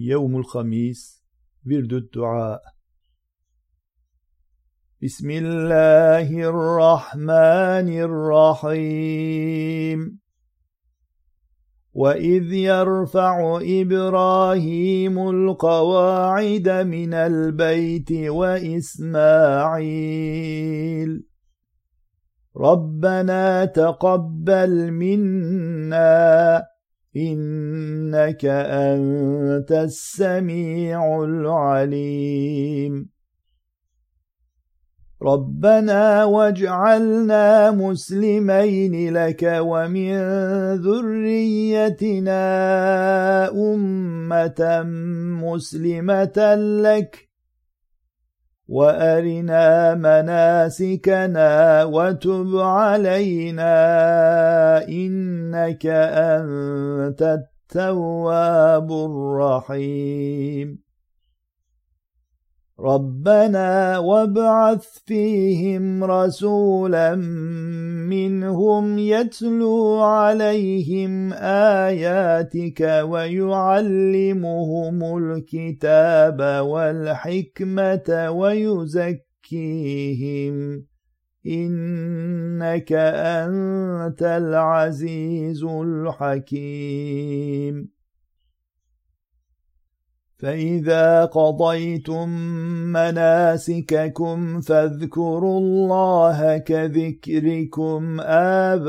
يوم الخميس ورد الدعاء. بسم الله الرحمن الرحيم. وإذ يرفع إبراهيم القواعد من البيت وإسماعيل. ربنا تقبل منا. إنك أنت السميع العليم. ربنا واجعلنا مسلمين لك ومن ذريتنا أمة مسلمة لك. وأرنا مناسكنا وتب علينا إنك أنت التواب الرحيم ربنا وابعث فيهم رسولا منهم يتلو عليهم آياتك ويعلمهم الكتاب والحكمة ويزكيهم. إنك أنت العزيز الحكيم. فإذا قضيتم مناسككم فاذكروا الله كذكركم آباءكم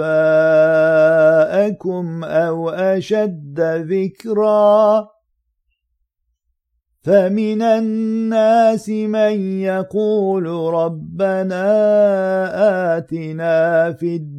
أو أشد ذكرًا فمن الناس من يقول ربنا آتنا في الدنيا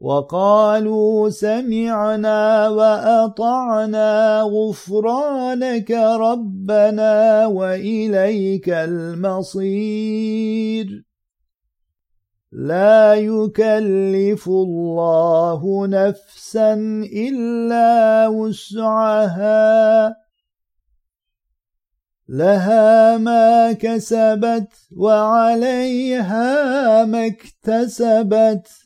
وقالوا سمعنا وأطعنا غفرانك ربنا وإليك المصير. لا يكلف الله نفسا إلا وسعها. لها ما كسبت وعليها ما اكتسبت.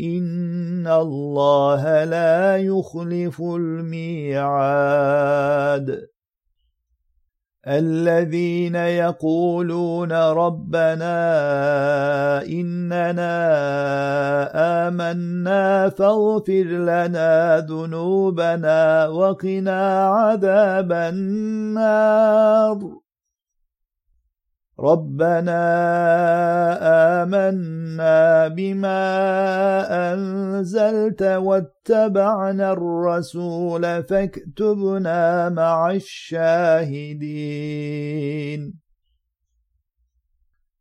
إن الله لا يخلف الميعاد. الذين يقولون ربنا إننا آمنا فاغفر لنا ذنوبنا وقنا عذاب النار. ربنا آمنا بما أنزلت واتبعنا الرسول فاكتبنا مع الشاهدين.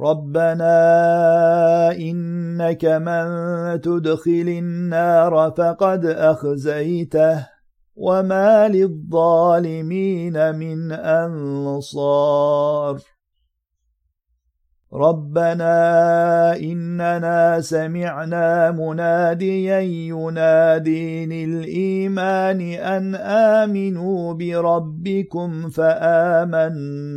ربنا إنك من تدخل النار فقد أخزيته وما للظالمين من أنصار ربنا إننا سمعنا مناديا ينادي للإيمان أن آمنوا بربكم فآمنا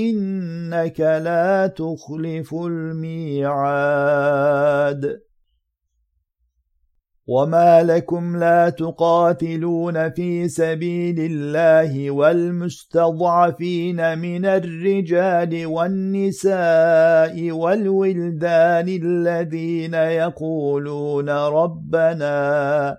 إنك لا تخلف الميعاد. وما لكم لا تقاتلون في سبيل الله والمستضعفين من الرجال والنساء والولدان الذين يقولون ربنا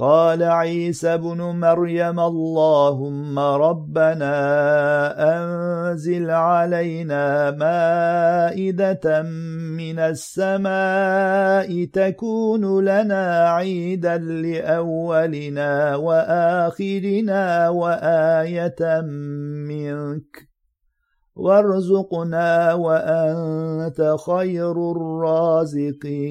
قال عيسى ابن مريم اللهم ربنا أنزل علينا مائدة من السماء تكون لنا عيدا لأولنا وآخرنا وآية منك وارزقنا وأنت خير الرازقين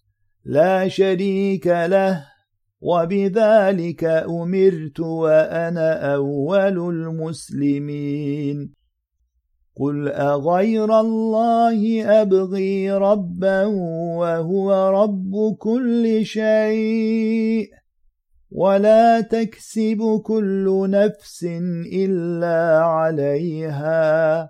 لا شريك له وبذلك أمرت وأنا أول المسلمين. قل أغير الله أبغي ربا وهو رب كل شيء ولا تكسب كل نفس إلا عليها.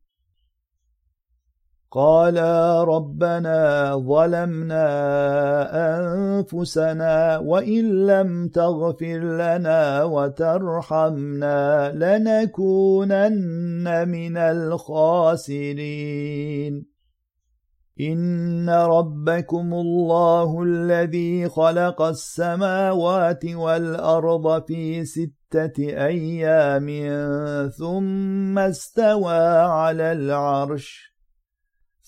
قالا ربنا ظلمنا أنفسنا وإن لم تغفر لنا وترحمنا لنكونن من الخاسرين. إن ربكم الله الذي خلق السماوات والأرض في ستة أيام ثم استوى على العرش.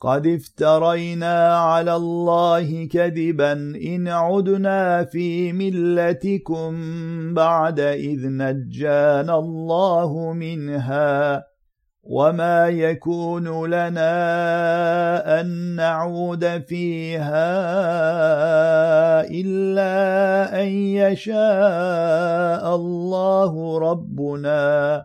قد افترينا على الله كذبا إن عدنا في ملتكم بعد إذ نجانا الله منها وما يكون لنا أن نعود فيها إلا أن يشاء الله ربنا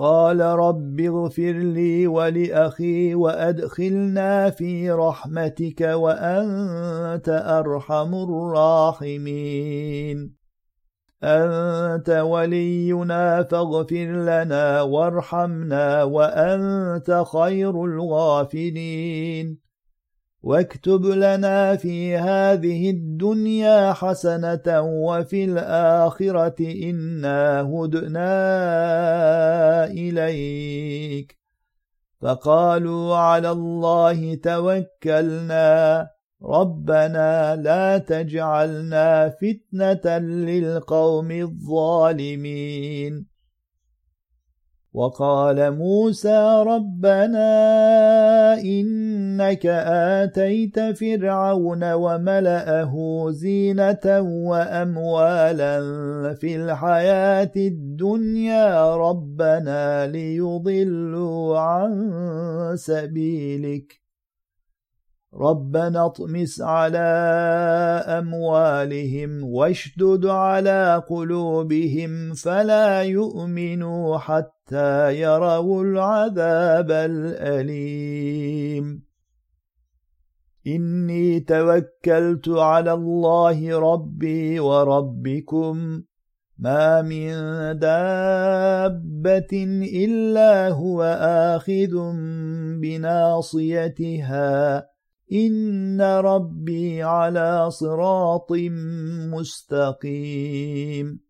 قال رب اغفر لي ولأخي وأدخلنا في رحمتك وأنت أرحم الراحمين. أنت ولينا فاغفر لنا وارحمنا وأنت خير الغافلين. واكتب لنا في هذه الدنيا حسنة وفي الآخرة إنا هدنا إليك. فقالوا على الله توكلنا. ربنا لا تجعلنا فتنة للقوم الظالمين. وقال موسى ربنا إنك آتيت فرعون وملأه زينة وأموالا في الحياة الدنيا ربنا ليضلوا عن سبيلك. ربنا اطمس على أموالهم واشدد على قلوبهم فلا يؤمنوا حتى يروا العذاب الأليم. إني توكلت على الله ربي وربكم. ما من دابة إلا هو آخذ بناصيتها. إن ربي على صراط مستقيم.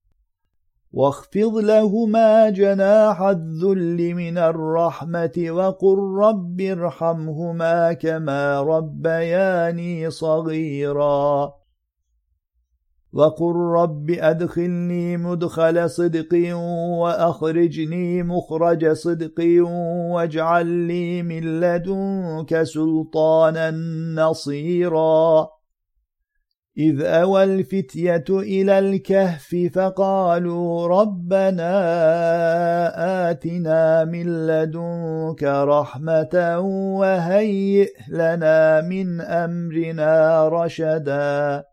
واخفض لهما جناح الذل من الرحمة وقل رب ارحمهما كما ربياني صغيرا. وقل رب أدخلني مدخل صدق وأخرجني مخرج صدق واجعل لي من لدنك سلطانا نصيرا. إذ أوى الفتية إلى الكهف فقالوا ربنا آتنا من لدنك رحمة وهيئ لنا من أمرنا رشدا.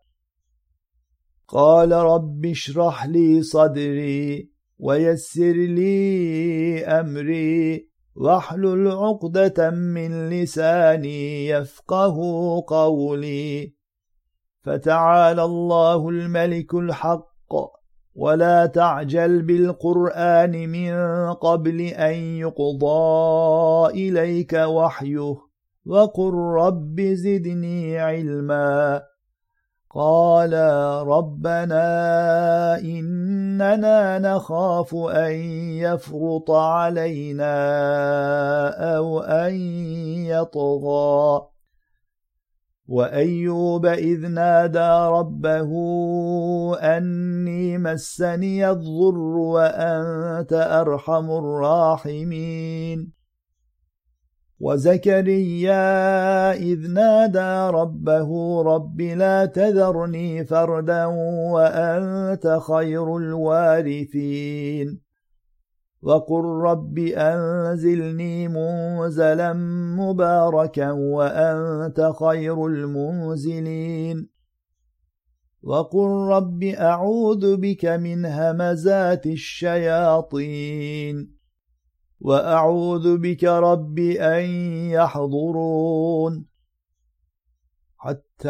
قال رب اشرح لي صدري ويسر لي أمري واحلل عقدة من لساني يفقه قولي. فتعالى الله الملك الحق. ولا تعجل بالقرآن من قبل أن يقضى إليك وحيه. وقل رب زدني علما. قال ربنا إننا نخاف أن يفرط علينا أو أن يطغى. وأيوب إذ نادى ربه أني مسني الضر وأنت أرحم الراحمين. وزكريا إذ نادى ربه رب لا تذرني فردا وأنت خير الوارثين. وقل رب أنزلني منزلا مباركا وأنت خير المنزلين وقل رب أعوذ بك من همزات الشياطين واعوذ بك رب ان يحضرون حتى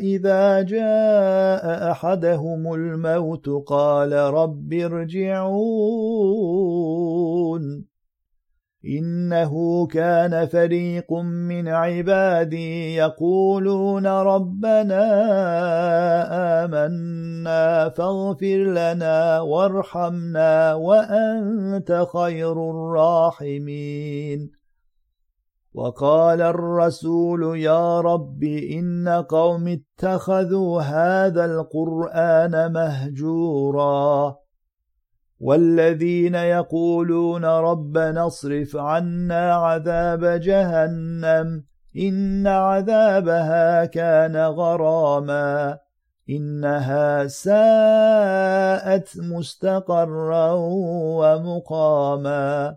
إذا جاء أحدهم الموت قال رب ارجعون. إنه كان فريق من عبادي يقولون ربنا آمنا فاغفر لنا وارحمنا وأنت خير الراحمين. وقال الرسول يا رب إن قوم اتخذوا هذا القرآن مهجورا. والذين يقولون ربنا اصرف عنا عذاب جهنم إن عذابها كان غراما. إنها ساءت مستقرا ومقاما.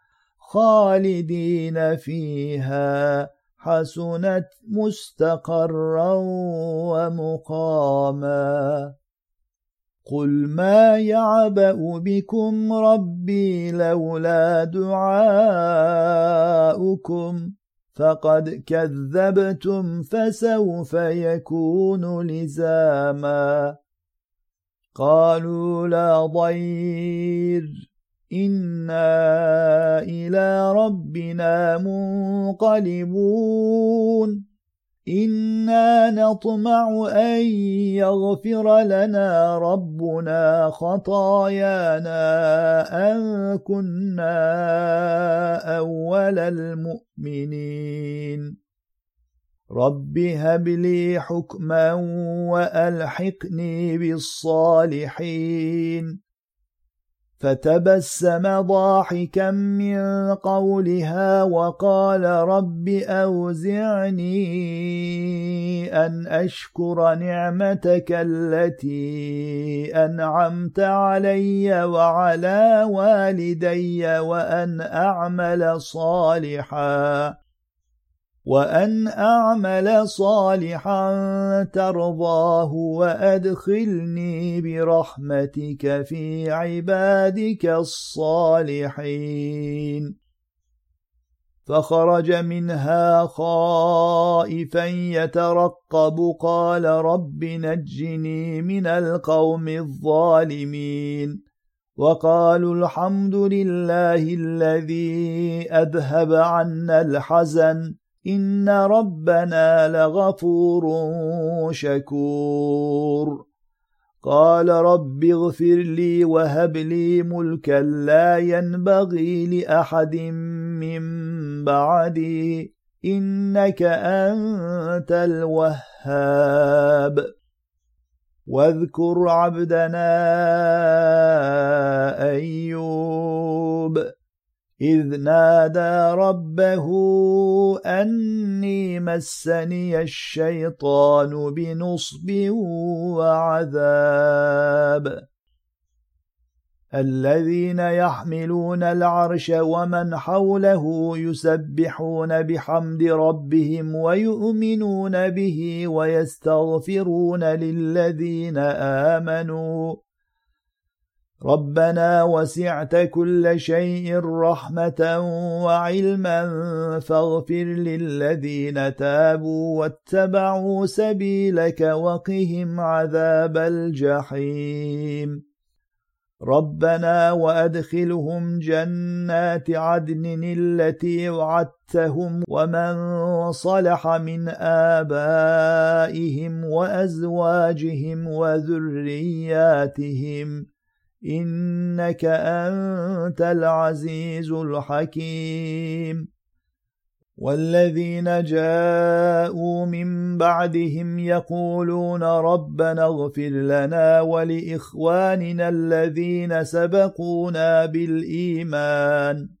خالدين فيها. حسنت مستقرا ومقاما. قل ما يعبأ بكم ربي لولا دعاؤكم فقد كذبتم فسوف يكون لزاما. قالوا لا ضير. أنا إلى ربنا منقلبون أنا نطمع ان يغفر لنا ربنا خطايانا ان كنا اول المؤمنين رب هب لي حكما والحقني بالصالحين فتبسم ضاحكا من قولها وقال رب أوزعني أن أشكر نعمتك التي أنعمت علي وعلى والدي وأن أعمل صالحا. وان اعمل صالحا ترضاه وادخلني برحمتك في عبادك الصالحين فخرج منها خائفا يترقب قال رب نجني من القوم الظالمين وقالوا الحمد لله الذي اذهب عنا الحزن ان ربنا لغفور شكور. قال رب اغفر لي وهب لي ملكا لا ينبغي لاحد من بعدي انك انت الوهاب. واذكر عبدنا ايوب. إذ نادى ربه أني مسني الشيطان بنصب وعذاب. الذين يحملون العرش ومن حوله يسبحون بحمد ربهم ويؤمنون به ويستغفرون للذين آمنوا. ربنا وسعت كل شيء رحمة وعلما فاغفر للذين تابوا واتبعوا سبيلك وقهم عذاب الجحيم. ربنا وأدخلهم جنات عدن التي وعدتهم ومن صلح من آبائهم وأزواجهم وذرياتهم. إنك أنت العزيز الحكيم. والذين جاءوا من بعدهم يقولون ربنا اغفر لنا ولإخواننا الذين سبقونا بالإيمان.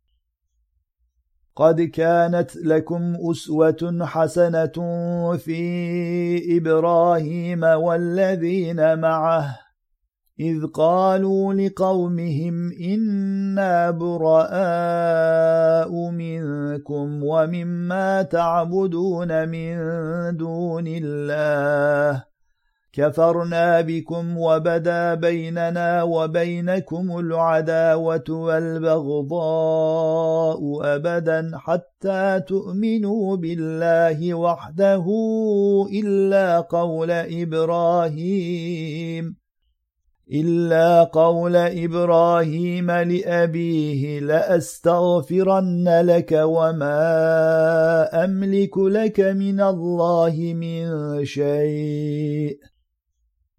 قد كانت لكم اسوه حسنه في إبراهيم والذين معه اذ قالوا لقومهم أنا براء منكم ومما تعبدون من دون الله كفرنا بكم وبدا بيننا وبينكم العداوة والبغضاء أبدا حتى تؤمنوا بالله وحده إلا قول إبراهيم إلا قول إبراهيم لأبيه لأستغفرن لك وما أملك لك من الله من شيء.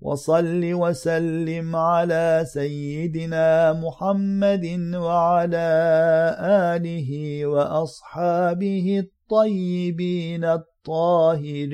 وصل وسلم على سيدنا محمد وعلى آله وأصحابه الطيبين الطاهرين.